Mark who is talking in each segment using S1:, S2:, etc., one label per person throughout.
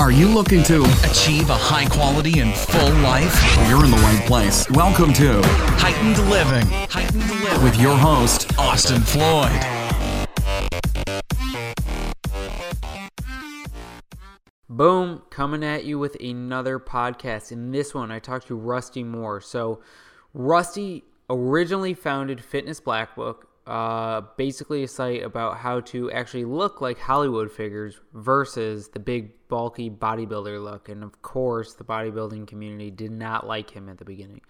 S1: Are you looking to achieve a high quality and full life? You're in the right place. Welcome to Heightened Living. Heightened Living with your host, Austin Floyd.
S2: Boom, coming at you with another podcast. In this one, I talked to Rusty Moore. So, Rusty originally founded Fitness Black Book, uh, basically a site about how to actually look like Hollywood figures versus the big, bulky bodybuilder look. And of course, the bodybuilding community did not like him at the beginning.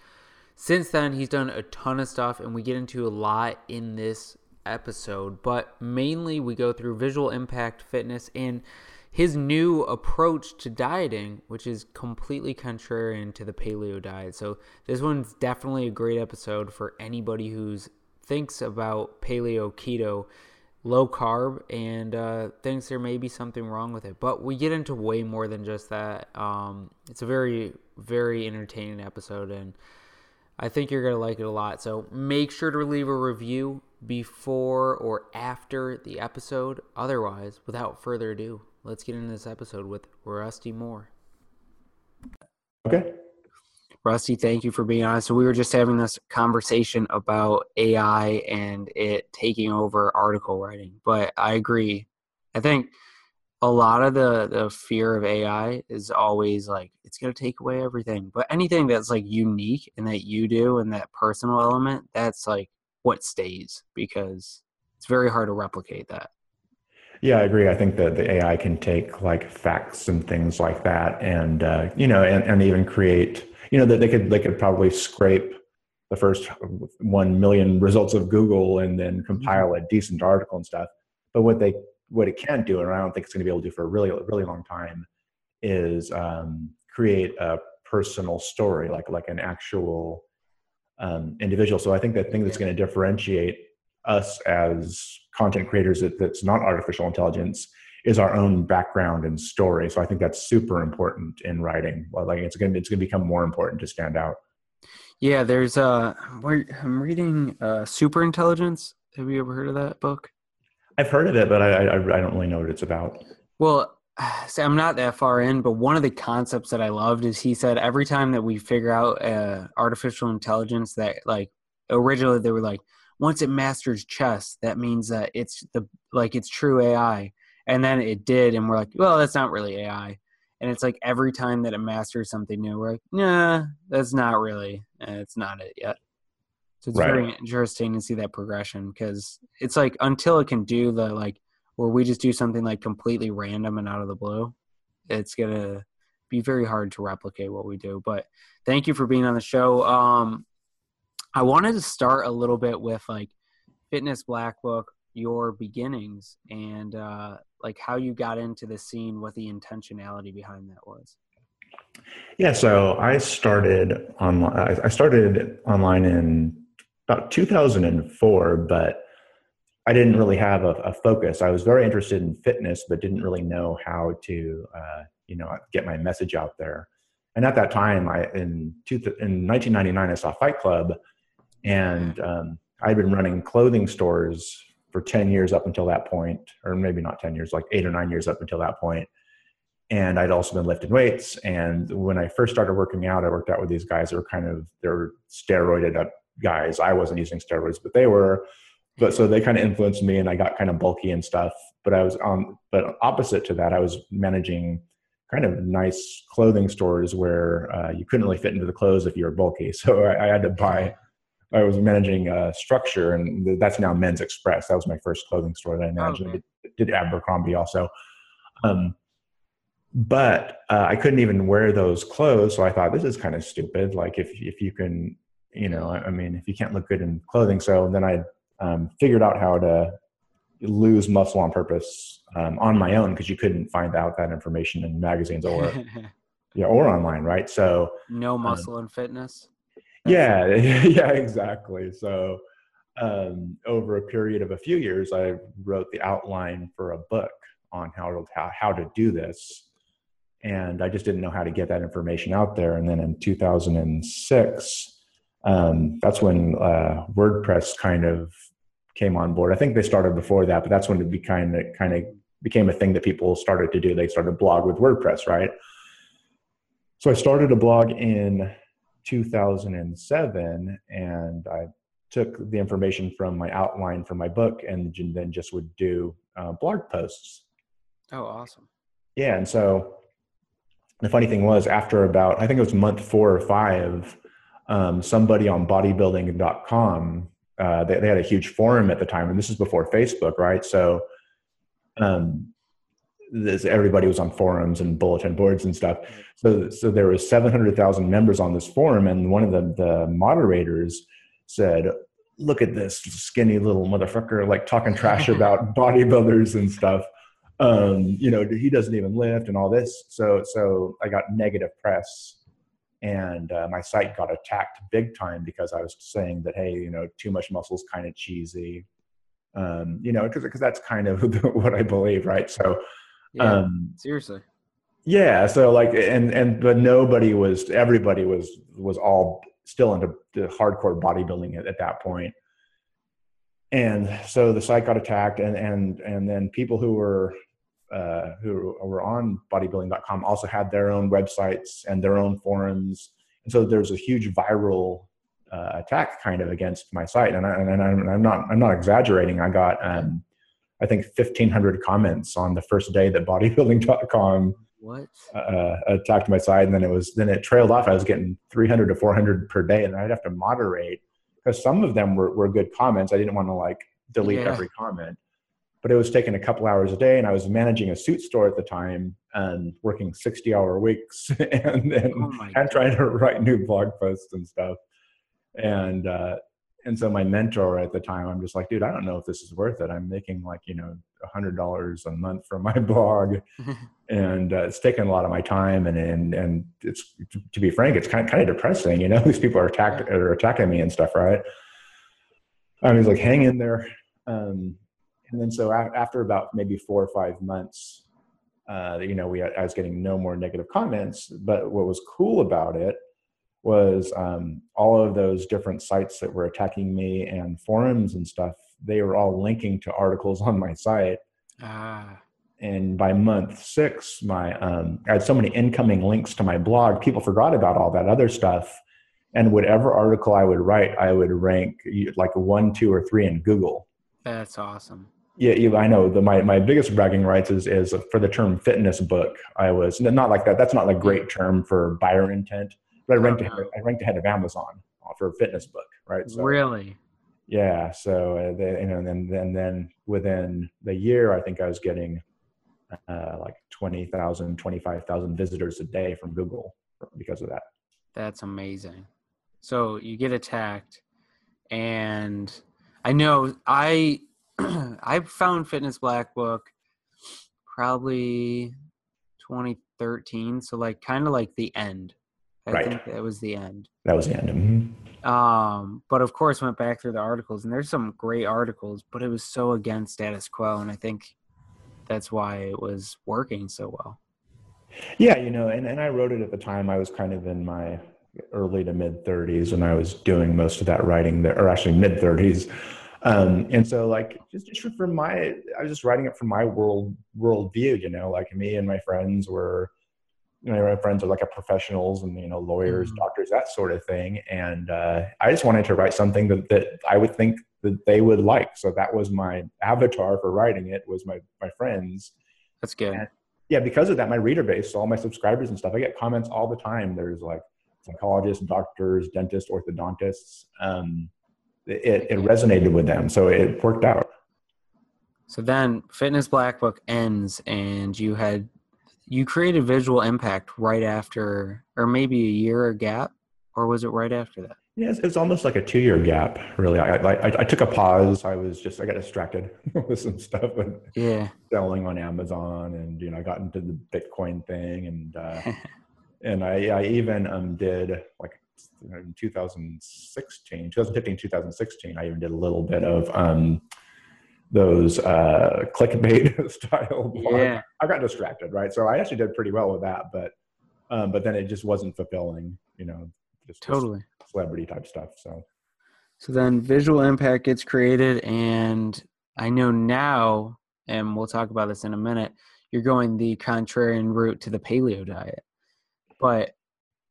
S2: Since then, he's done a ton of stuff, and we get into a lot in this episode. But mainly, we go through visual impact fitness and his new approach to dieting, which is completely contrarian to the paleo diet. So this one's definitely a great episode for anybody who's thinks about paleo keto low carb and uh, thinks there may be something wrong with it. But we get into way more than just that. Um, it's a very, very entertaining episode, and I think you're going to like it a lot. So make sure to leave a review before or after the episode. Otherwise, without further ado, let's get into this episode with Rusty Moore. Rusty, thank you for being on. So we were just having this conversation about AI and it taking over article writing. But I agree. I think a lot of the the fear of AI is always like it's going to take away everything. But anything that's like unique and that you do and that personal element, that's like what stays because it's very hard to replicate that.
S3: Yeah, I agree. I think that the AI can take like facts and things like that, and uh, you know, and, and even create, you know, that they could they could probably scrape the first one million results of Google and then compile a decent article and stuff. But what they what it can't do, and I don't think it's going to be able to do for a really really long time, is um, create a personal story, like like an actual um, individual. So I think the thing that's going to differentiate us as content creators that, that's not artificial intelligence is our own background and story. So I think that's super important in writing. Like it's gonna it's gonna become more important to stand out.
S2: Yeah, there's uh, I'm reading uh, Super Intelligence. Have you ever heard of that book?
S3: I've heard of it, but I, I I don't really know what it's about.
S2: Well, see, I'm not that far in, but one of the concepts that I loved is he said every time that we figure out uh, artificial intelligence that like originally they were like once it masters chess, that means that it's the like it's true AI. And then it did, and we're like, well, that's not really AI. And it's like every time that it masters something new, we're like, nah, that's not really, it's not it yet. So it's right. very interesting to see that progression because it's like until it can do the like where we just do something like completely random and out of the blue, it's gonna be very hard to replicate what we do. But thank you for being on the show. Um, I wanted to start a little bit with like Fitness Black Book, your beginnings, and uh, like how you got into the scene, what the intentionality behind that was.
S3: Yeah, so I started online. I started online in about 2004, but I didn't really have a, a, focus. I was very interested in fitness, but didn't really know how to, uh, you know, get my message out there. And at that time, I in, two, in 1999, I saw Fight Club, and um, I'd been running clothing stores for 10 years up until that point, or maybe not 10 years, like eight or nine years up until that point. And I'd also been lifting weights. And when I first started working out, I worked out with these guys that were kind of, they're steroided up guys. I wasn't using steroids, but they were. But so they kind of influenced me and I got kind of bulky and stuff. But I was on, but opposite to that, I was managing kind of nice clothing stores where uh, you couldn't really fit into the clothes if you were bulky. So I, I had to buy I was managing a structure, and that's now Men's Express. That was my first clothing store that I managed. Okay. Did, did Abercrombie also. Um, but uh, I couldn't even wear those clothes, so I thought this is kind of stupid. Like if if you can, you know, I mean, if you can't look good in clothing, so then I um, figured out how to lose muscle on purpose um, on my own because you couldn't find out that information in magazines or yeah or online, right? So
S2: no um, muscle and fitness
S3: yeah yeah exactly. So um, over a period of a few years i wrote the outline for a book on how to how, how to do this. And i just didn't know how to get that information out there. And then in 2006 um, that's when uh, wordpress kind of came on board. I think they started before that but that's when it became kind of became a thing that people started to do. They started to blog with WordPress, right? So I started a blog in 2007 and I took the information from my outline for my book and then just would do uh, blog posts.
S2: Oh, awesome.
S3: Yeah. And so the funny thing was, after about, I think it was month four or five, um, somebody on bodybuilding.com, uh, they, they had a huge forum at the time, and this is before Facebook, right? So, um, this, everybody was on forums and bulletin boards and stuff. So, so there was 700,000 members on this forum, and one of the, the moderators said, "Look at this skinny little motherfucker, like talking trash about bodybuilders and stuff." Um, you know, he doesn't even lift and all this. So, so I got negative press, and uh, my site got attacked big time because I was saying that, hey, you know, too much muscle is kind of cheesy. Um, you know, because because that's kind of what I believe, right? So,
S2: yeah, um, seriously.
S3: Yeah. So like, and and but nobody was. Everybody was was all still into the hardcore bodybuilding at, at that point. and so the site got attacked and and and then people who were uh, who were on bodybuilding.com also had their own websites and their own forums. And so there's a huge viral uh, attack kind of against my site. And, I, and I'm, I'm, not, I'm not exaggerating. I got, um, I think 1500 comments on the first day that bodybuilding.com
S2: what
S3: uh, attacked my site. And then it was, then it trailed off. I was getting 300 to 400 per day and I'd have to moderate because some of them were, were good comments. I didn't want to like delete yeah. every comment but it was taking a couple hours a day and i was managing a suit store at the time and working 60 hour weeks and and, oh and trying to write new blog posts and stuff and uh, and so my mentor at the time i'm just like dude i don't know if this is worth it. I'm making like you know a hundred dollars a month from my blog. And uh, it's taking a lot of my time and and and it's to be frank it's kind of, kind of depressing you know these people are attacked are attacking me and stuff right? I was like hang in there. Um, and then so after about maybe four or five months uh, you know we i was getting no more negative comments but what was cool about it was um, all of those different sites that were attacking me and forums and stuff they were all linking to articles on my site ah. and by month six my um, i had so many incoming links to my blog people forgot about all that other stuff and whatever article i would write i would rank like one two or three in google
S2: that's awesome
S3: yeah, I know the, my, my biggest bragging rights is, is for the term fitness book. I was not like that. That's not a great term for buyer intent, but I ranked, uh-huh. I ranked ahead of Amazon for a fitness book. Right.
S2: So, really?
S3: Yeah. So, uh, they, you know, and then, then, then within the year, I think I was getting uh, like 20,000, 25,000 visitors a day from Google because of that.
S2: That's amazing. So you get attacked and I know I I found Fitness Black Book probably 2013, so like kind of like the end. I right. think that was the end.
S3: That was the end.
S2: Mm-hmm. Um, but of course, went back through the articles, and there's some great articles, but it was so against status quo, and I think that's why it was working so well.
S3: Yeah, you know, and, and I wrote it at the time. I was kind of in my early to mid 30s, and I was doing most of that writing there, or actually mid 30s. Um, and so like just, just from my, I was just writing it from my world world view, you know, like me and my friends were, you know, my friends are like a professionals and, you know, lawyers, mm-hmm. doctors, that sort of thing. And uh, I just wanted to write something that, that I would think that they would like. So that was my avatar for writing it was my, my friends.
S2: That's good.
S3: And yeah. Because of that, my reader base, all my subscribers and stuff, I get comments all the time. There's like psychologists, doctors, dentists, orthodontists, um, it, it resonated with them. So it worked out.
S2: So then Fitness Black Book ends and you had you created visual impact right after or maybe a year gap or was it right after that?
S3: Yes, it's almost like a two-year gap, really. I, I, I took a pause. I was just I got distracted with some stuff and
S2: yeah,
S3: selling on Amazon, and you know I got into the Bitcoin thing, and uh, and I, I even um, did like in 2016, 2015, 2016, I even did a little bit of um, those uh, clickbait style.
S2: Yeah.
S3: I got distracted, right? So I actually did pretty well with that, but um, but then it just wasn't fulfilling, you know, just
S2: totally
S3: just celebrity type stuff. So.
S2: So then Visual Impact gets created, and I know now, and we'll talk about this in a minute, you're going the contrarian route to the paleo diet. But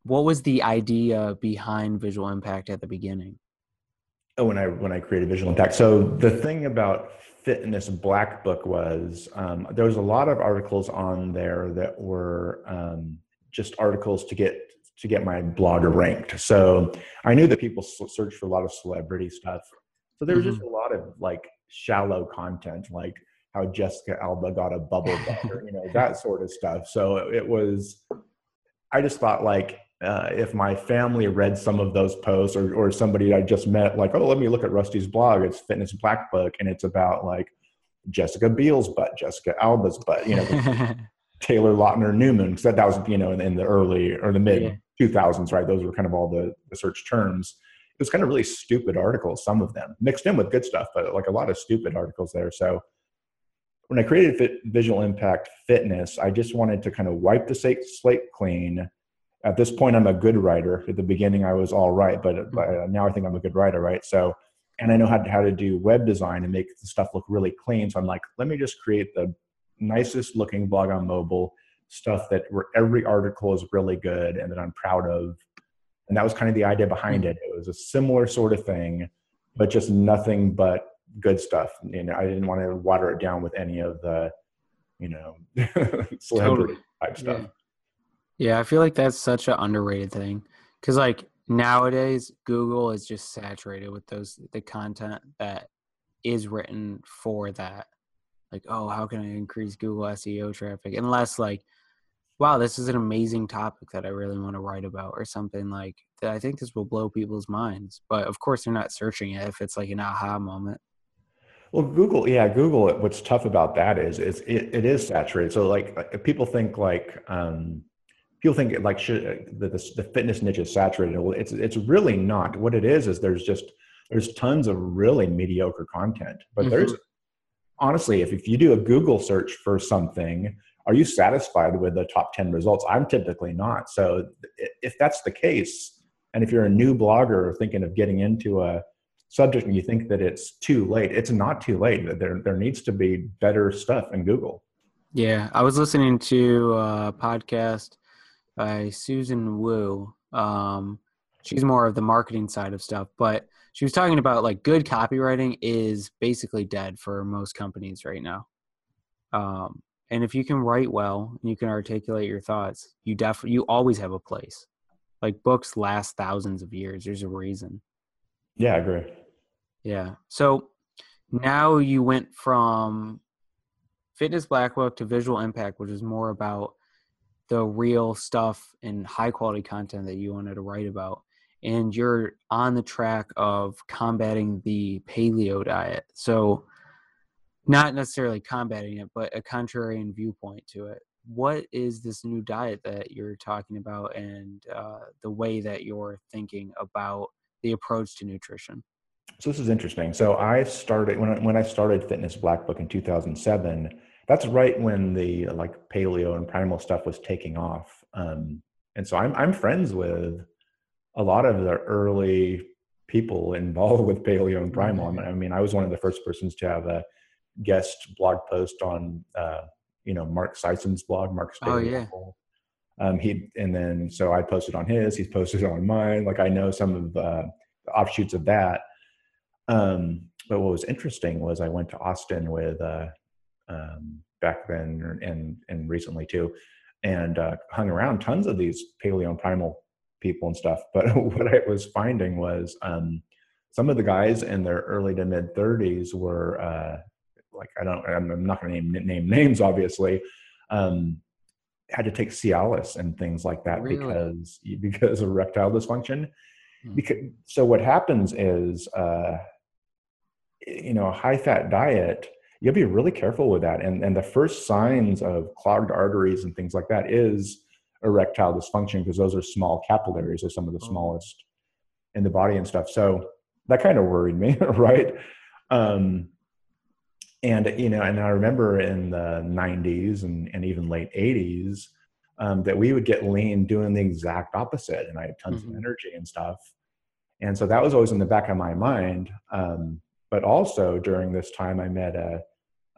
S2: what was the idea behind visual impact at the beginning?
S3: Oh, when I when I created visual impact. So the thing about fitness black book was um, there was a lot of articles on there that were um, just articles to get to get my blogger ranked. So I knew that people search for a lot of celebrity stuff. So there was mm-hmm. just a lot of like shallow content, like how Jessica Alba got a bubble butt, or, you know, that sort of stuff. So it was, I just thought like, uh, if my family read some of those posts or, or somebody I just met, like, oh, let me look at Rusty's blog. It's Fitness Black Book, and it's about like Jessica Biel's butt, Jessica Alba's butt, you know, Taylor Lautner Newman, because that, that was, you know, in, in the early or the mid 2000s, right? Those were kind of all the, the search terms. It was kind of really stupid articles, some of them mixed in with good stuff, but like a lot of stupid articles there. So when I created Fit, Visual Impact Fitness, I just wanted to kind of wipe the slate clean. At this point, I'm a good writer. At the beginning, I was all right, but, but mm-hmm. now I think I'm a good writer, right? So, and I know how to, how to do web design and make the stuff look really clean. So I'm like, let me just create the nicest looking blog on mobile stuff that where every article is really good and that I'm proud of. And that was kind of the idea behind it. It was a similar sort of thing, but just nothing but good stuff. You know, I didn't want to water it down with any of the, you know, celebrity totally. type stuff.
S2: Yeah. Yeah, I feel like that's such an underrated thing because like nowadays Google is just saturated with those the content that is written for that like, oh, how can I increase Google SEO traffic? Unless like, wow, this is an amazing topic that I really want to write about or something like that. I think this will blow people's minds. But of course, they're not searching it if it's like an aha moment.
S3: Well, Google, yeah, Google. What's tough about that is, is it, it is saturated. So like, people think like, um, people think like should, the, the, the fitness niche is saturated. Well, it's it's really not. What it is is there's just there's tons of really mediocre content, but mm-hmm. there's honestly, if, if you do a Google search for something, are you satisfied with the top 10 results? I'm typically not. So if that's the case, and if you're a new blogger thinking of getting into a subject and you think that it's too late, it's not too late. There, there needs to be better stuff in Google.
S2: Yeah, I was listening to a podcast by Susan Wu. Um, she's more of the marketing side of stuff, but she was talking about like good copywriting is basically dead for most companies right now. Um, and if you can write well and you can articulate your thoughts, you definitely you always have a place. Like books last thousands of years. There's a reason.
S3: Yeah, I agree.
S2: Yeah. So now you went from Fitness Black Book to Visual Impact, which is more about the real stuff and high quality content that you wanted to write about and you're on the track of combating the paleo diet. So, not necessarily combating it, but a contrarian viewpoint to it. What is this new diet that you're talking about and uh, the way that you're thinking about the approach to nutrition?
S3: So this is interesting. So I started when I, when I started Fitness Black Book in 2007. That's right when the like paleo and primal stuff was taking off. Um, and so I'm I'm friends with a lot of the early people involved with paleo and primal. I mean, I was one of the first persons to have a guest blog post on, uh, you know, Mark Sisson's blog, Mark's
S2: Oh yeah.
S3: Um, he and then so I posted on his, he's posted on mine. Like I know some of uh, the offshoots of that. Um, but what was interesting was I went to Austin with uh, um, back then and and recently too, and uh, hung around tons of these paleo and primal people and stuff. But what I was finding was um, some of the guys in their early to mid 30s were uh, like I don't I'm not going to name name names obviously. Um, had to take Cialis and things like that really? because because of erectile dysfunction. Hmm. Because so what happens is uh, you know a high fat diet you have to be really careful with that and and the first signs of clogged arteries and things like that is erectile dysfunction because those are small capillaries are some of the oh. smallest in the body and stuff so that kind of worried me right um, and you know and i remember in the 90s and, and even late 80s um, that we would get lean doing the exact opposite and i had tons mm-hmm. of energy and stuff and so that was always in the back of my mind um, but also during this time i met a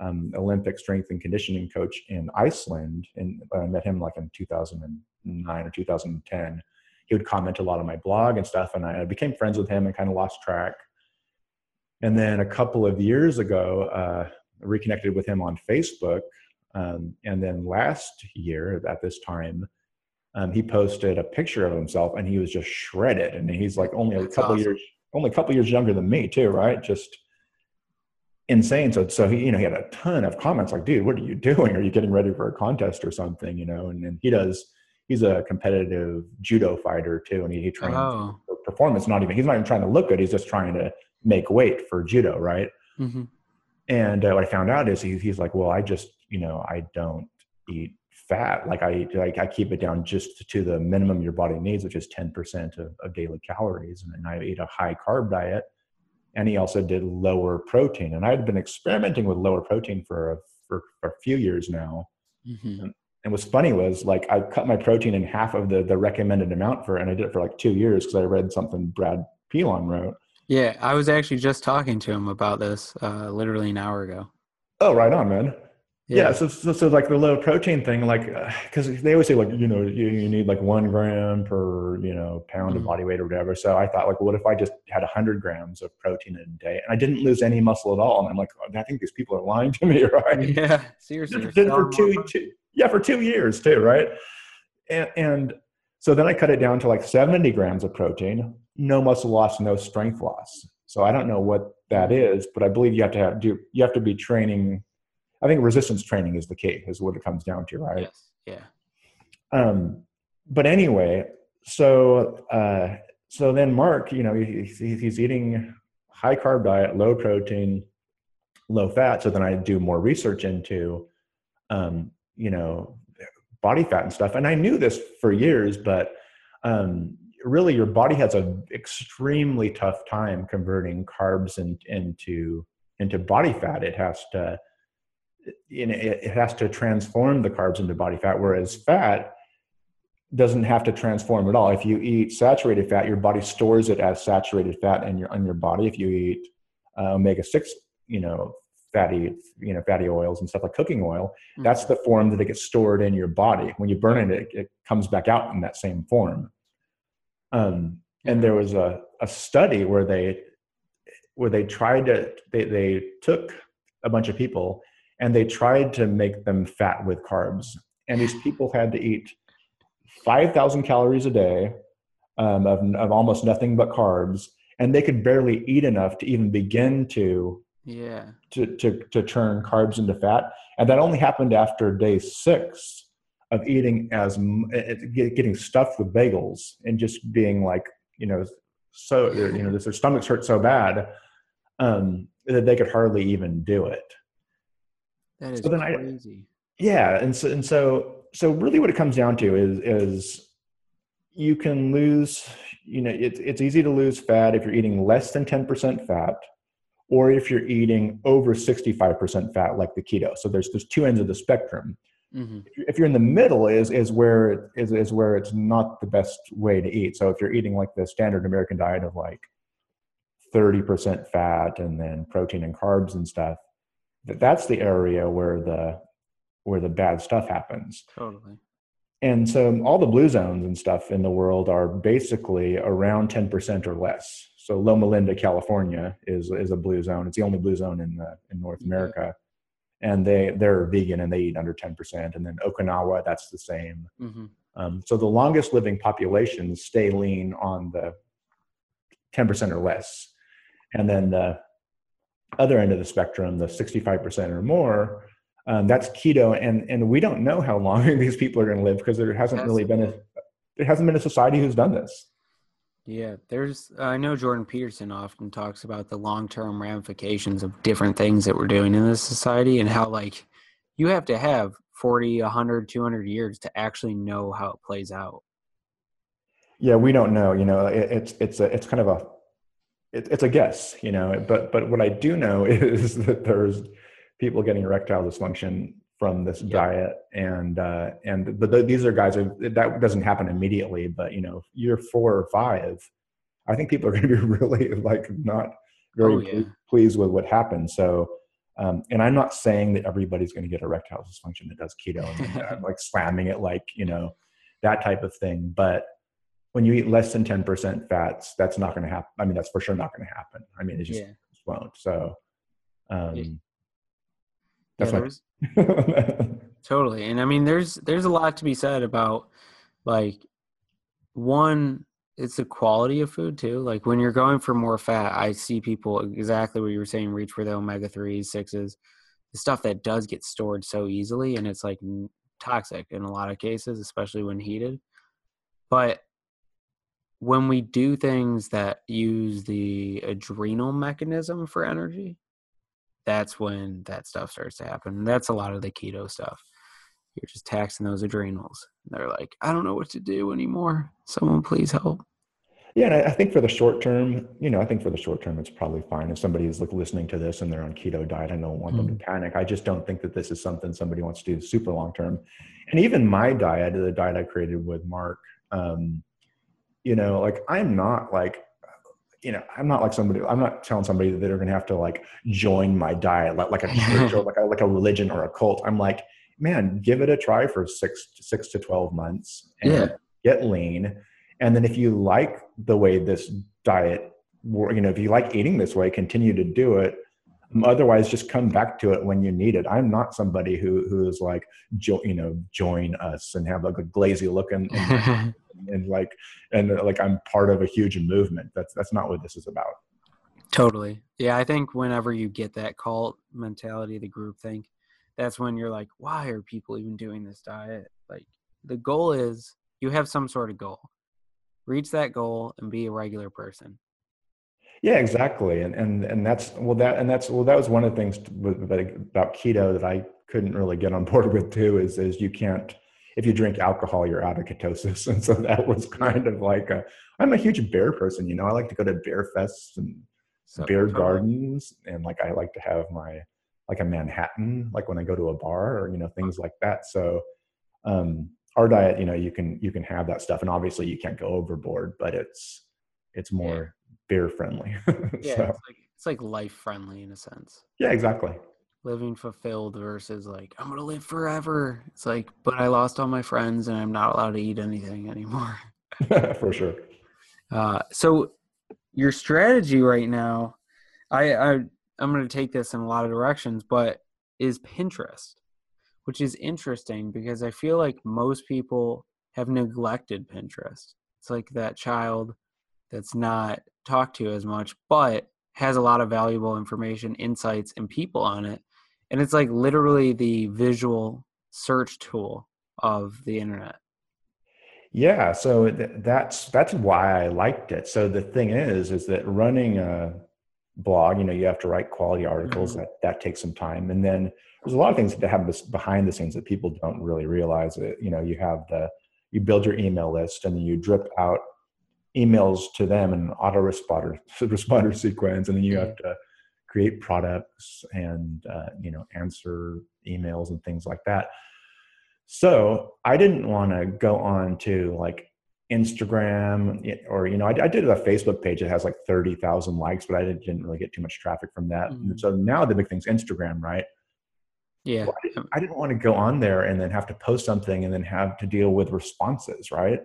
S3: um, Olympic strength and conditioning coach in Iceland, and I met him like in 2009 or 2010. He would comment a lot on my blog and stuff, and I became friends with him and kind of lost track. And then a couple of years ago, uh, reconnected with him on Facebook. Um, and then last year at this time, um, he posted a picture of himself and he was just shredded. And he's like only a couple awesome. years, only a couple years younger than me too, right? Just insane. So, so he, you know, he had a ton of comments like, dude, what are you doing? Are you getting ready for a contest or something? You know, and, and he does, he's a competitive judo fighter too. And he, he trains oh. for performance, not even, he's not even trying to look good. He's just trying to make weight for judo. Right. Mm-hmm. And uh, what I found out is he, he's like, well, I just, you know, I don't eat fat. Like I, like I keep it down just to the minimum your body needs, which is 10% of, of daily calories. And then I eat a high carb diet. And he also did lower protein. And I had been experimenting with lower protein for a, for, for a few years now. Mm-hmm. And, and what's funny was like I cut my protein in half of the the recommended amount for, and I did it for like two years because I read something Brad Pilon wrote.
S2: Yeah, I was actually just talking to him about this uh, literally an hour ago.
S3: Oh, right on, man. Yeah. yeah so, so, so like the low protein thing, like, because uh, they always say like, you know, you, you need like one gram per, you know, pound mm-hmm. of body weight or whatever. So I thought like, what if I just had hundred grams of protein in a day and I didn't lose any muscle at all? And I'm like, oh, I think these people are lying to me, right?
S2: Yeah, seriously.
S3: Did, did for two, two, yeah, for two years too, right? And, and so then I cut it down to like 70 grams of protein, no muscle loss, no strength loss. So I don't know what that is, but I believe you have to have do you have to be training. I think resistance training is the key, is what it comes down to, right?
S2: Yes. Yeah.
S3: Um, but anyway, so uh, so then Mark, you know, he, he's eating high carb diet, low protein, low fat. So then I do more research into, um, you know, body fat and stuff. And I knew this for years, but um, really your body has an extremely tough time converting carbs in, into into body fat. It has to you know, it has to transform the carbs into body fat, whereas fat doesn't have to transform at all. If you eat saturated fat, your body stores it as saturated fat in your on your body. If you eat uh, omega six, you know, fatty, you know, fatty oils and stuff like cooking oil, mm-hmm. that's the form that it gets stored in your body. When you burn it, it, it comes back out in that same form. Um, and there was a, a study where they where they tried to they, they took a bunch of people and they tried to make them fat with carbs. And these people had to eat 5,000 calories a day um, of, of almost nothing but carbs. And they could barely eat enough to even begin to
S2: yeah
S3: to, to to turn carbs into fat and that only happened after day six of eating as getting stuffed with bagels and just being like you know so you know their stomachs hurt so bad um, that they could hardly even do it.
S2: That is so crazy.
S3: I, yeah, and so and so so really, what it comes down to is is you can lose. You know, it's it's easy to lose fat if you're eating less than ten percent fat, or if you're eating over sixty five percent fat, like the keto. So there's there's two ends of the spectrum. Mm-hmm. If you're in the middle, is is where is is where it's not the best way to eat. So if you're eating like the standard American diet of like thirty percent fat and then protein and carbs and stuff, that that's the area where the where the bad stuff happens.
S2: Totally.
S3: And so all the blue zones and stuff in the world are basically around ten percent or less. So Loma Linda, California, is is a blue zone. It's the only blue zone in the, in North America and they they're vegan and they eat under 10% and then okinawa that's the same mm-hmm. um, so the longest living populations stay lean on the 10% or less and then the other end of the spectrum the 65% or more um, that's keto and and we don't know how long these people are going to live because there hasn't really been a there hasn't been a society who's done this
S2: yeah, there's. I know Jordan Peterson often talks about the long term ramifications of different things that we're doing in this society and how, like, you have to have 40, 100, 200 years to actually know how it plays out.
S3: Yeah, we don't know. You know, it, it's it's a it's kind of a it, it's a guess. You know, but but what I do know is that there's people getting erectile dysfunction from this diet and uh and but th- these are guys are, that doesn't happen immediately but you know year four or five i think people are going to be really like not very oh, yeah. pleased with what happened so Um, and I'm not saying that everybody's going to get erectile dysfunction that does keto and like slamming it like, you know, that type of thing. But when you eat less than 10% fats, that's not going to happen. I mean, that's for sure not going to happen. I mean, it just,
S2: Yeah.
S3: just won't. So, um,
S2: Yeah.
S3: that's
S2: Yeah,
S3: my,
S2: Totally. And I mean there's there's a lot to be said about like one it's the quality of food too. Like when you're going for more fat, I see people exactly what you were saying reach for the omega 3s, 6s, the stuff that does get stored so easily and it's like toxic in a lot of cases, especially when heated. But when we do things that use the adrenal mechanism for energy, that's when that stuff starts to happen. That's a lot of the keto stuff. You're just taxing those adrenals. They're like, I don't know what to do anymore. Someone please help.
S3: Yeah, and I, think for the short term, you know, I think for the short term, it's probably fine. If somebody is like listening to this and they're on keto diet, I don't want them to panic. I just don't think that this is something somebody wants to do super long term. And even my diet, the diet I created with Mark, um, you know, like I'm not like, you know, I'm not like somebody. I'm not telling somebody that they're going to have to like join my diet, like, like a church or like a, like a religion or a cult. I'm like, man, give it a try for six six to twelve months and
S2: Yeah.
S3: get lean. And then if you like the way this diet, you know, if you like eating this way, continue to do it. Otherwise, just come back to it when you need it. I'm not somebody who who is like, jo- you know, join us and have like a glazy look and, and, and like and uh, like I'm part of a huge movement. That's that's not what this is about.
S2: totally. Yeah, I think whenever you get that cult mentality, the group think, that's when you're like, why are people even doing this diet? Like the goal is you have some sort of goal. Reach that goal and be a regular person.
S3: Yeah, exactly. And and and that's well that and that's well that was one of the things about keto that I couldn't really get on board with too is is you can't if you drink alcohol you're out of ketosis. And so that was kind of like a I'm a huge bear person you know? I like to go to bear fests and
S2: So
S3: beer
S2: totally.
S3: gardens and like I like to have my like a Manhattan like when I go to a bar or you know things like that. So um our diet you know you can you can have that stuff and obviously you can't go overboard but it's it's more beer friendly
S2: Yeah,
S3: so
S2: it's like it's like life friendly in a sense.
S3: yeah exactly
S2: living fulfilled versus like I'm gonna live forever. It's like, but I lost all my friends and I'm not allowed to eat anything anymore.
S3: for sure
S2: Uh, so your strategy right now, I, I I'm gonna take this in a lot of directions, but is Pinterest, which is interesting because I feel like most people have neglected Pinterest. It's like that child that's not talked to as much, but has a lot of valuable information, insights, and people on it. And it's like literally the visual search tool of the internet.
S3: Yeah, so th- that's that's why I liked it. So the thing is, is that running a blog, you know, you have to write quality articles.
S2: Mhm.
S3: That that takes some time, and then there's a lot of things that happen behind the scenes that people don't really realize. It, you know, you have the you build your email list, and then you drip out emails to them in an autoresponder responder sequence, and then you have to create products and uh, you know answer emails and things like that. So I didn't want to go on to like Instagram or you know I, I did a Facebook page that has like thirty thousand likes, but I didn't, really get too much traffic from that. And
S2: Mhm.
S3: so now the big thing's Instagram, right?
S2: Yeah.
S3: Well, I, didn't, I didn't want to go on there and then have to post something and then have to deal with responses, right?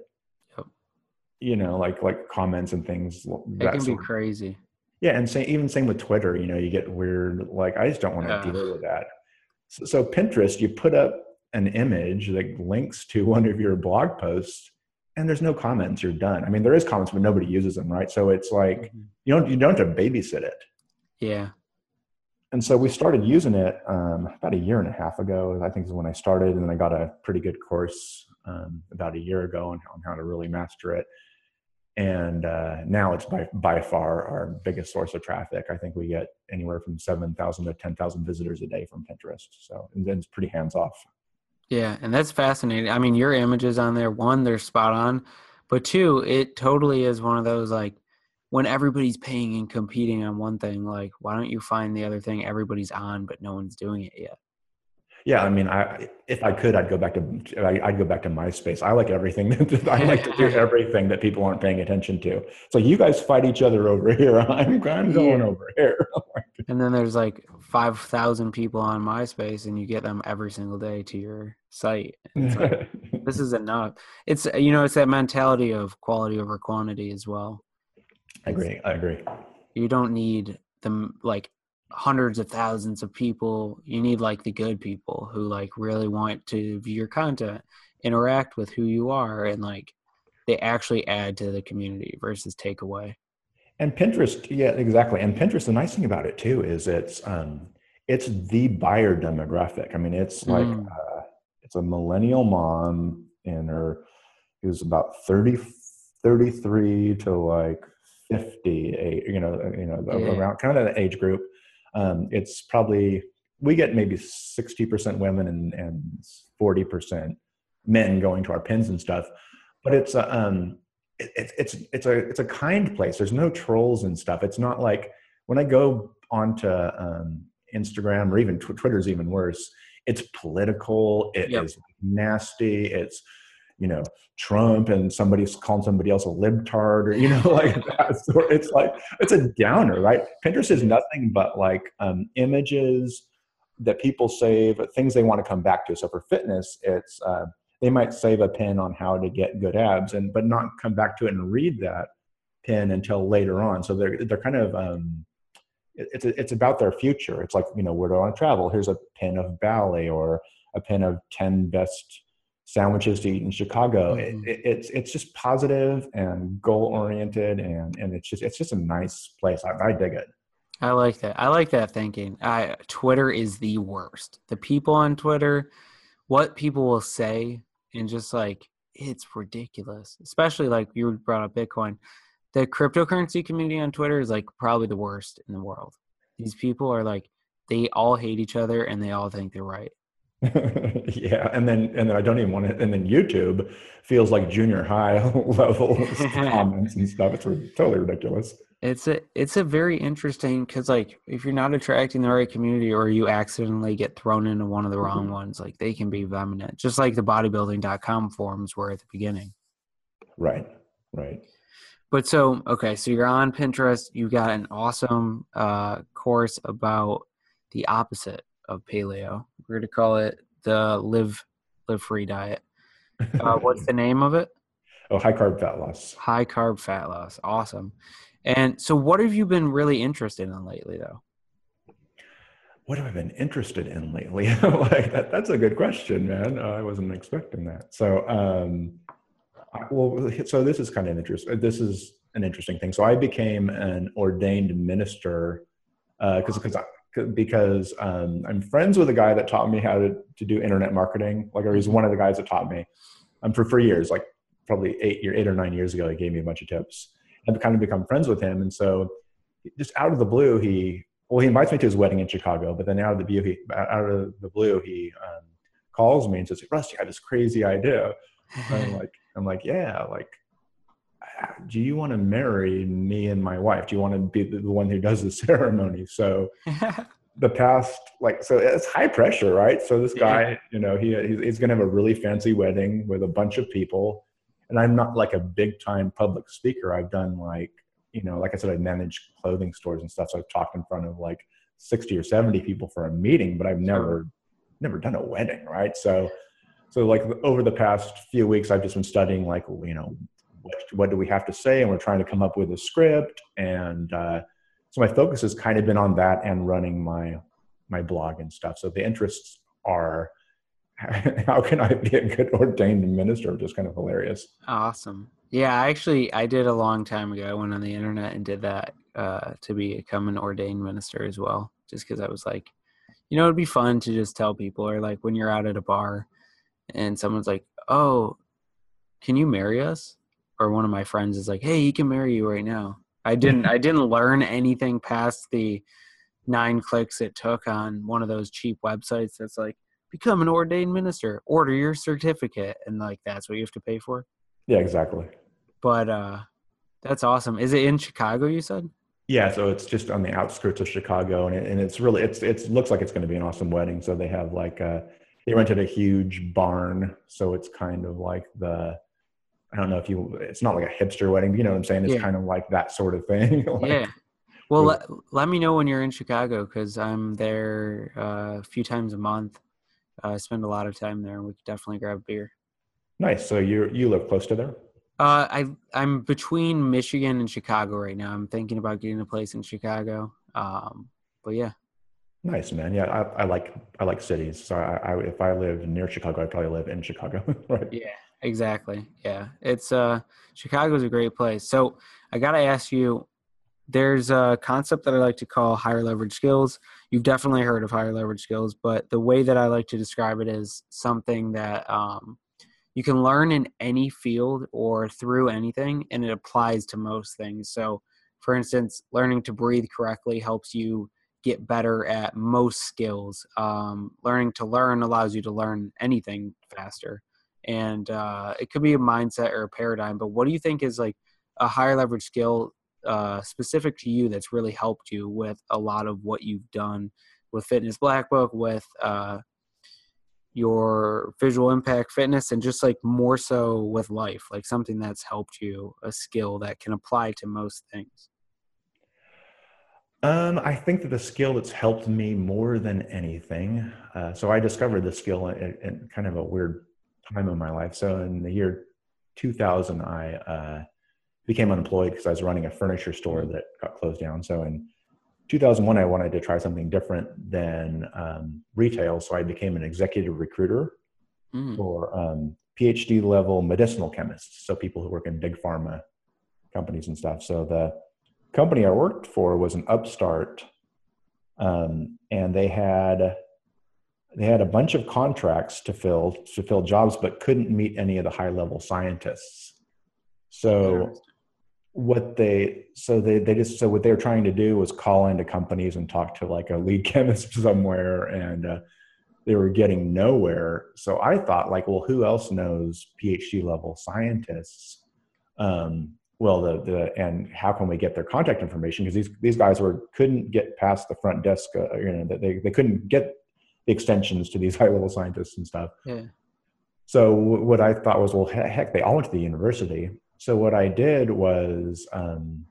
S3: You know, like like comments and things. l-
S2: It can be crazy.
S3: yeah, and say, even same with Twitter, you know, you get weird, like, I just don't want to
S2: Yeah.
S3: deal with that. So, so Pinterest, you put up an image that links to one of your blog posts and there's no comments, you're done. I mean, there is comments, but nobody uses them, right? So it's like,
S2: Mhm.
S3: you don't, you don't have to babysit it.
S2: Yeah.
S3: And so we started using it um, about a year and a half ago, I think is when I started. And then I got a pretty good course um, about a year ago on, on how to really master it. And uh, now it's by, by far our biggest source of traffic. I think we get anywhere from 7,000 to 10,000 visitors a day from Pinterest. So and then it's pretty hands off.
S2: Yeah, and that's fascinating. I mean, your images on there, one, they're spot on, but two, it totally is one of those like when everybody's paying and competing on one thing, like why don't you find the other thing everybody's on but no one's doing it yet?
S3: Yeah, I mean, I if I could, I'd go back to I'd go back to MySpace. I like everything. That, I like to do everything that people aren't paying attention to. So you guys fight each other over here. I'm I'm going yeah. over here.
S2: and then there's like five thousand people on MySpace, and you get them every single day to your site. Like, this is enough. It's you know, it's that mentality of quality over quantity as well.
S3: I agree. I agree.
S2: You don't need them like hundreds of thousands of people you need like the good people who like really want to view your content interact with who you are and like they actually add to the community versus take away
S3: and pinterest yeah exactly and pinterest the nice thing about it too is it's um it's the buyer demographic i mean it's like mm. uh, it's a millennial mom and her who's about 30 33 to like 50 you know you know yeah. around kind of that age group um, it's probably we get maybe 60% women and, and 40% men going to our pins and stuff but it's a um, it, it's it's a it's a kind place. There's no trolls and stuff. It's not like when i go onto um, instagram or even tw- twitter's even worse. It's political. It yep. is nasty. It's you know Trump and somebody's calling somebody else a libtard or you know like that. So it's like it's a downer, right? Pinterest is nothing but like um, images that people save, things they want to come back to. So for fitness, it's uh, they might save a pin on how to get good abs, and but not come back to it and read that pin until later on. So they're they're kind of um, it's it's about their future. It's like you know where do I want to travel? Here's a pin of Bali or a pin of ten best sandwiches to eat in Chicago. Mm-hmm. It, it, it's it's just positive and goal oriented, and and it's just it's just a nice place. I, I, dig it.
S2: I like that. I like that thinking. I, Twitter is the worst. The people on Twitter, what people will say, and just like it's ridiculous. Especially like you brought up Bitcoin. The cryptocurrency community on Twitter is like probably the worst in the world. These people are like they all hate each other and they all think they're right.
S3: yeah, and then and then I don't even want to. And then YouTube feels like junior high level comments and stuff. It's totally ridiculous.
S2: It's a it's a very interesting because like if you're not attracting the right community or you accidentally get thrown into one of the wrong mm-hmm. ones, like they can be vehement, just like the bodybuilding.com forums were at the beginning.
S3: Right. Right.
S2: But so okay, so you're on Pinterest. You got an awesome uh, course about the opposite of paleo. We're going to call it the live live free diet. Uh, what's the name of it?
S3: Oh, high carb fat loss.
S2: High carb fat loss. Awesome. And so, what have you been really interested in lately, though?
S3: What have I been interested in lately? like that, that's a good question, man. Uh, I wasn't expecting that. So, um, well, so this is kind of interesting. This is an interesting thing. So, I became an ordained minister because uh, because because um, I'm friends with a guy that taught me how to, to do internet marketing. Like, or he's one of the guys that taught me um, for, for years, like probably eight year, eight or nine years ago, he gave me a bunch of tips. I've kind of become friends with him. And so just out of the blue, he, well, he invites me to his wedding in Chicago, but then out of the blue, he, out of the blue, he um, calls me and says, Rusty, I have this crazy idea. I'm like, I'm like, yeah, like, do you want to marry me and my wife? Do you want to be the one who does the ceremony? So the past, like, so it's high pressure, right? So this guy, yeah. you know, he he's going to have a really fancy wedding with a bunch of people, and I'm not like a big time public speaker. I've done like, you know, like I said, I manage clothing stores and stuff. So I've talked in front of like 60 or 70 people for a meeting, but I've never never done a wedding, right? So so like over the past few weeks i've just been studying like you know what, what do we have to say? And we're trying to come up with a script. And uh, so my focus has kind of been on that and running my my blog and stuff. So the interests are how can i be a good ordained minister is kind of hilarious.
S2: Awesome. Yeah actually i did a long time ago. I went on the internet and did that uh, to become an ordained minister as well just because i was like you know it'd be fun to just tell people or like when you're out at a bar and someone's like oh can you marry us or one of my friends is like, "Hey, he can marry you right now." I didn't I didn't learn anything past the nine clicks it took on one of those cheap websites that's like become an ordained minister, order your certificate and like that's what you have to pay for.
S3: Yeah, exactly.
S2: But uh that's awesome. Is it in Chicago you said?
S3: Yeah, so it's just on the outskirts of Chicago, and, it, and it's really it's it looks like it's going to be an awesome wedding. So they have like a, they rented a huge barn, so it's kind of like the I don't know if you it's not like a hipster wedding, but you know what I'm saying? It's
S2: Yeah.
S3: kind of like that sort of thing. like,
S2: yeah. Well, let, let me know when you're in Chicago because I'm there uh, a few times a month. I spend a lot of time there, and we could definitely grab a beer.
S3: Nice. So you you live close to there?
S2: Uh, I I'm between Michigan and Chicago right now. I'm thinking about getting a place in Chicago. Um, but yeah,
S3: Nice, man. Yeah, I, I like I like cities. So I, I if I lived near Chicago, I'd probably live in Chicago. right.
S2: yeah, exactly. Yeah, it's uh, Chicago's a great place. So I gotta ask you, there's a concept that I like to call higher leverage skills. You've definitely heard of higher leverage skills, but the way that I like to describe it is something that um, you can learn in any field or through anything, and it applies to most things. So, for instance, learning to breathe correctly helps you get better at most skills. Um, learning to learn allows you to learn anything faster, and uh, it could be a mindset or a paradigm. But what do you think is like a higher leverage skill uh, specific to you that's really helped you with a lot of what you've done with Fitness Black Book, with uh, your visual impact fitness, and just like more so with life, like something that's helped you, a skill that can apply to most things.
S3: Um, I think that the skill that's helped me more than anything. Uh, so I discovered this skill in, in kind of a weird time in my life. So in the year 2000, I uh, became unemployed because I was running a furniture store that got closed down. So in 2001, I wanted to try something different than um, retail. So I became an executive recruiter
S2: Mm,
S3: for um, PhD level medicinal chemists. So people who work in big pharma companies and stuff. So the company I worked for was an upstart, um, and they had they had a bunch of contracts to fill to fill jobs, but couldn't meet any of the high level scientists. So what they so they they just so what they were trying to do was call into companies and talk to like a lead chemist somewhere and uh, they were getting nowhere. So i thought like well who else knows phd level scientists? Um, well the the and how can we get their contact information? Because these these guys were couldn't get past the front desk uh, you know they, they couldn't get the extensions to these high level scientists and stuff
S2: yeah.
S3: so what I thought was, well, heck, they all went to the university. So what I did was um,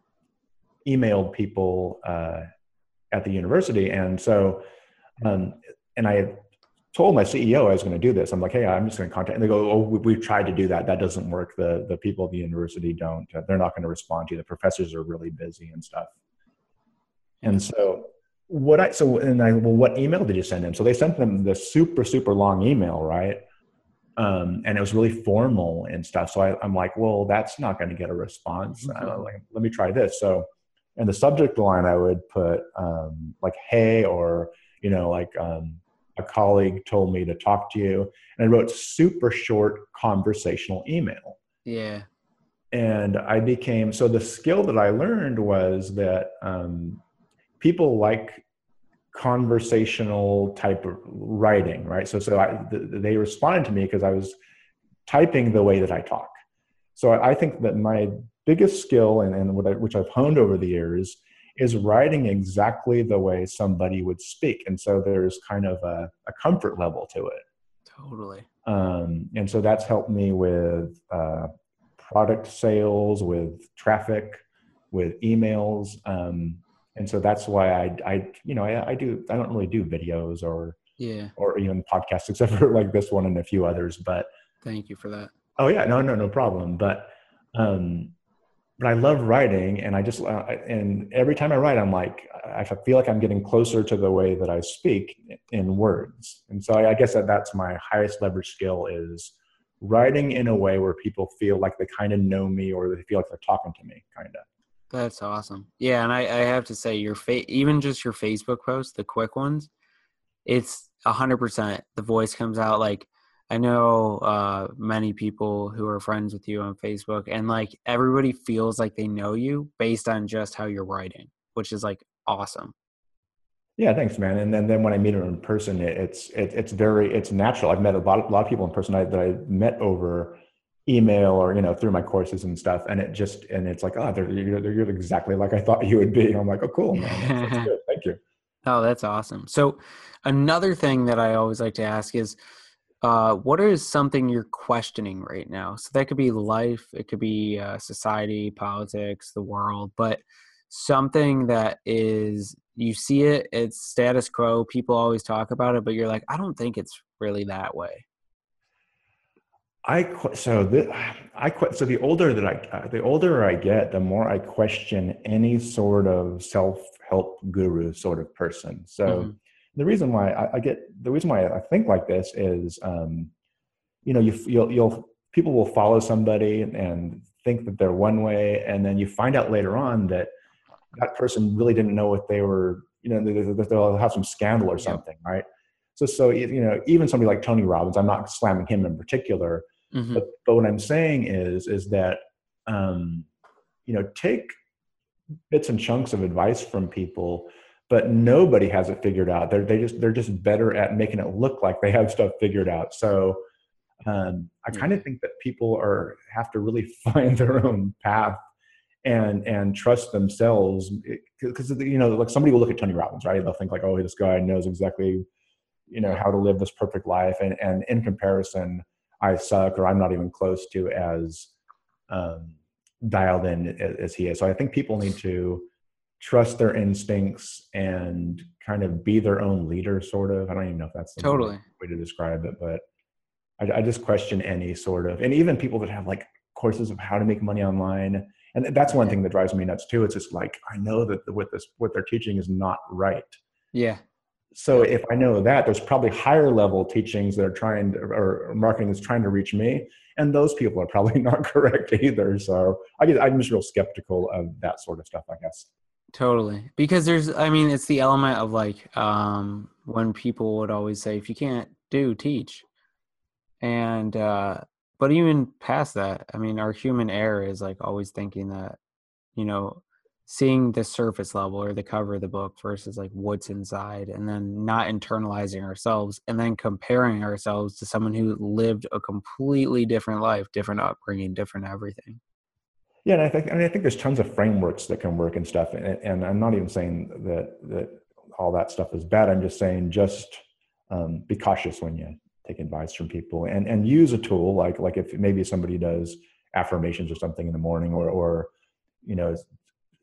S3: emailed people uh, at the university, and so um, and I told my CEO I was going to do this. I'm like, hey, I'm just going to contact. And they go, oh, we, we've tried to do that. That doesn't work. The the people at the university don't. Uh, they're not going to respond to you. The professors are really busy and stuff. And so what I so and I well, what email did you send them? So they sent them the super super long email, right? Um, and it was really formal and stuff. So I, I'm like, well, that's not going to get a response. I'm like, let me try this. So in the subject line, I would put um, like, hey, or you know, like um, a colleague told me to talk to you, and I wrote super short conversational email
S2: Yeah.
S3: and I became so the skill that I learned was that um, people like conversational type of writing, right? So so I, th- they responded to me because I was typing the way that I talk. So I, I think that my biggest skill and, and what I, which I've honed over the years is writing exactly the way somebody would speak, and so there's kind of a, a comfort level to it
S2: Totally.
S3: um, and so that's helped me with uh, product sales with traffic with emails um, and so that's why I, I you know I, I do I don't really do videos or
S2: Yeah.
S3: or even podcasts except for like this one and a few others but
S2: Thank you for that.
S3: oh yeah no no no problem but um but I love writing and I just uh, and every time I write I'm like I feel like I'm getting closer to the way that I speak in words and so I, I guess that that's my highest leverage skill is writing in a way where people feel like they kind of know me or they feel like they're talking to me kind of
S2: That's awesome. Yeah, and I, I have to say your fa- even just your Facebook posts, the quick ones, it's hundred percent. The voice comes out like I know uh, many people who are friends with you on Facebook, and like everybody feels like they know you based on just how you're writing, which is like awesome.
S3: Yeah, thanks, man. And then, then when I meet them in person, it, it's it, it's very it's natural. I've met a lot of, a lot of people in person I, that I met over email or you know through my courses and stuff and it just and it's like oh they're, you're, you're exactly like i thought you would be. I'm like oh cool man. That's, that's good. Thank you.
S2: Oh that's awesome. So another thing that i always like to ask is uh, what is something you're questioning right now? So that could be life it could be uh, society politics the world but something that is you see it it's status quo people always talk about it but you're like i don't think it's really that way
S3: I so the, I so the older that I uh, the older I get, the more I question any sort of self help guru sort of person. So mm-hmm. the reason why I, I, get the reason why I think like this is, um, you know, you you'll, you'll people will follow somebody and think that they're one way, and then you find out later on that that person really didn't know what they were. You know, they'll have some scandal or something, yeah. right? So, so you know, even somebody like Tony Robbins, I'm not slamming him in particular Mm-hmm. But, but what I'm saying is, is that, um, you know, take bits and chunks of advice from people, but nobody has it figured out. They're, they just, they're just better at making it look like they have stuff figured out. So, um, I kind of think that people are, have to really find their own path and and trust themselves because you know like somebody will look at tony robbins right they'll think like oh this guy knows exactly you know how to live this perfect life and and in comparison I suck or I'm not even close to as um, dialed in as he is. So I think people need to trust their instincts and kind of be their own leader, sort of. I don't even know if that's the
S2: totally
S3: way to describe it, but I, I just question any sort of, and even people that have like courses of how to make money online. And that's one thing that drives me nuts too. It's just like I know that what this what they're teaching is not right.
S2: Yeah
S3: so if I know that, there's probably higher level teachings that are trying to, or marketing is trying to reach me, and those people are probably not correct either. So I guess I'm just real skeptical of that sort of stuff. I guess.
S2: Totally, because there's, I mean, it's the element of like um, when people would always say, if you can't do, teach, and uh, but even past that, I mean, our human error is like always thinking that, you know, seeing the surface level or the cover of the book versus like what's inside and then not internalizing ourselves and then comparing ourselves to someone who lived a completely different life different upbringing different everything.
S3: Yeah and i think I, mean, I think there's tons of frameworks that can work and stuff and, and i'm not even saying that that all that stuff is bad i'm just saying just um, be cautious when you take advice from people and and use a tool like like if maybe somebody does affirmations or something in the morning or or you know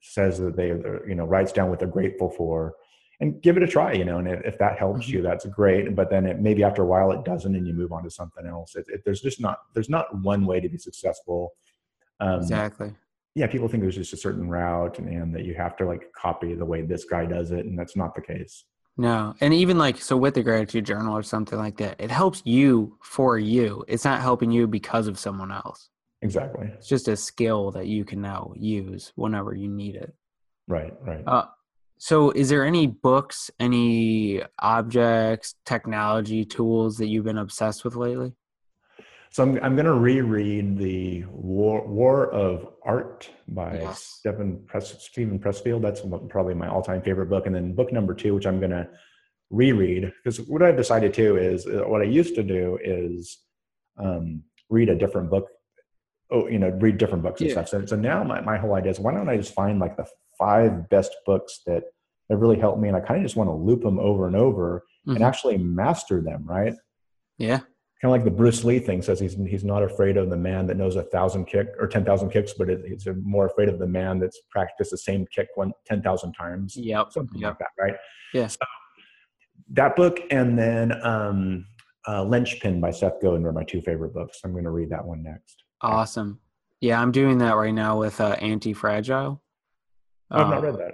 S3: says that they you know writes down what they're grateful for and give it a try you know and if, that helps mm-hmm. you that's great. But then it, maybe after a while it doesn't and you move on to something else. It, it, there's just not there's not one way to be successful.
S2: Um, exactly.
S3: yeah people think there's just a certain route and, and that you have to like copy the way this guy does it and that's not the case.
S2: No and even like so with the gratitude journal or something like that it helps you for you. It's not helping you because of someone else
S3: Exactly.
S2: It's just a skill that you can now use whenever you need it.
S3: Right, right.
S2: Uh, so, is there any books, any objects, technology, tools that you've been obsessed with lately?
S3: So, I'm, I'm going to reread the War, War of Art by yes. Stephen Press, Steven Pressfield. That's probably my all time favorite book. And then book number two, which I'm going to reread, because what I've decided to is uh, what I used to do is um, read a different book oh, you know, read different books and yeah. stuff. So, so now my, my whole idea is why don't I just find like the five best books that have really helped me? And I kind of just want to loop them over and over mm-hmm. and actually master them, right?
S2: Yeah.
S3: Kind of like the Bruce Lee thing says he's, he's not afraid of the man that knows a thousand kick or 10,000 kicks, but it, he's more afraid of the man that's practiced the same kick one, 10,000 times.
S2: Yeah,
S3: Something
S2: yep.
S3: like that, right?
S2: Yeah. So
S3: that book and then um, uh, Linchpin by Seth Godin are my two favorite books. I'm going to read that one next.
S2: Awesome. Yeah, I'm doing that right now with uh, Anti Fragile.
S3: I've not read uh, that.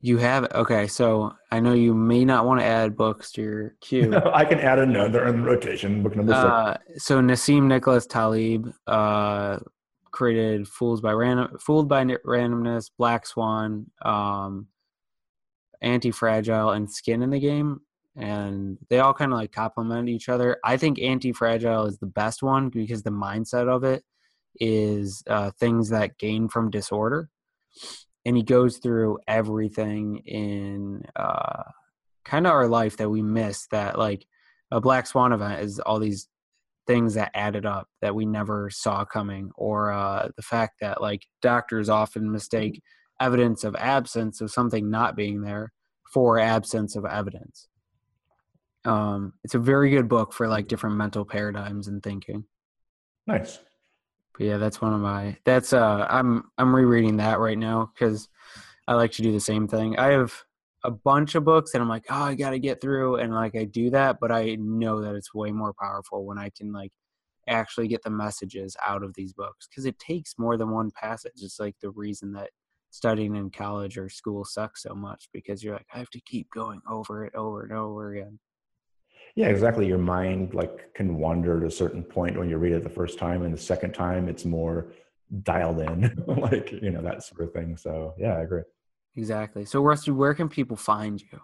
S2: You have it? Okay, so I know you may not want to add books to your queue.
S3: I can add another in rotation. Book number
S2: uh, six. So Nassim Nicholas Taleb uh, created "Fools by Random," "Fooled by Randomness," "Black Swan," um, "Anti Fragile," and "Skin in the Game," and they all kind of like complement each other. I think "Anti Fragile" is the best one because the mindset of it is uh, things that gain from disorder and he goes through everything in uh, kind of our life that we miss that like a black swan event is all these things that added up that we never saw coming, or uh, the fact that like doctors often mistake evidence of absence of something not being there for absence of evidence. Um, it's a very good book for like different mental paradigms and thinking.
S3: Nice.
S2: But yeah, that's one of my. That's uh, I'm I'm rereading that right now because I like to do the same thing. I have a bunch of books and I'm like, oh, I got to get through, and like I do that, but I know that it's way more powerful when I can like actually get the messages out of these books because it takes more than one passage. It's like the reason that studying in college or school sucks so much because you're like, I have to keep going over it over and over again.
S3: Yeah, exactly. Your mind like can wander to a certain point when you read it the first time, and the second time it's more dialed in, like you know that sort of thing. So yeah, I agree.
S2: Exactly. So Rusty, where can people find you?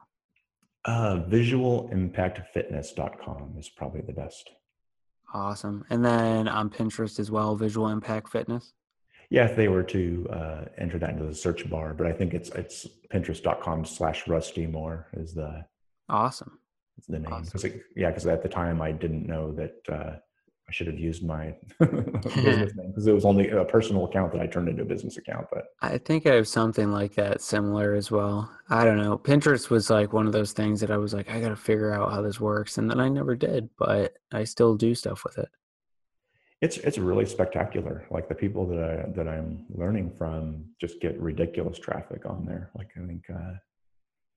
S3: Uh, visualimpactfitness.com is probably the best.
S2: Awesome. And then on Pinterest as well, Visual Impact Fitness.
S3: Yeah, if they were to uh, enter that into the search bar, but I think it's it's pinterest.com slash rusty moore is the
S2: awesome.
S3: The name because awesome. yeah, because at the time I didn't know that uh, I should have used my business name because it was only a personal account that I turned into a business account. But
S2: I think I have something like that similar as well. I don't know. Pinterest was like one of those things that I was like, I got to figure out how this works, and then I never did, but I still do stuff with it.
S3: It's it's really spectacular. Like the people that I that I'm learning from just get ridiculous traffic on there. Like I think uh,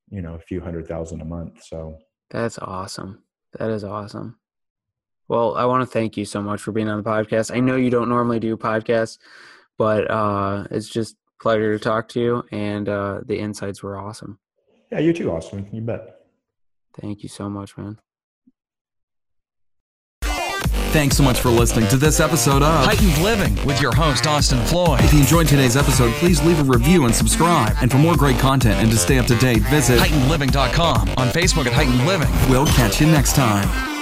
S3: you know a few hundred thousand a month. So
S2: that's awesome. That is awesome. Well, I want to thank you so much for being on the podcast. I know you don't normally do podcasts, but uh, it's just pleasure to talk to you, and uh, the insights were awesome.
S3: Yeah, you too, Austin. You bet.
S2: Thank you so much, man.
S1: Thanks so much for listening to this episode of Heightened Living with your host, Austin Floyd. If you enjoyed today's episode, please leave a review and subscribe. And for more great content and to stay up to date, visit heightenedliving.com on Facebook at Heightened Living. We'll catch you next time.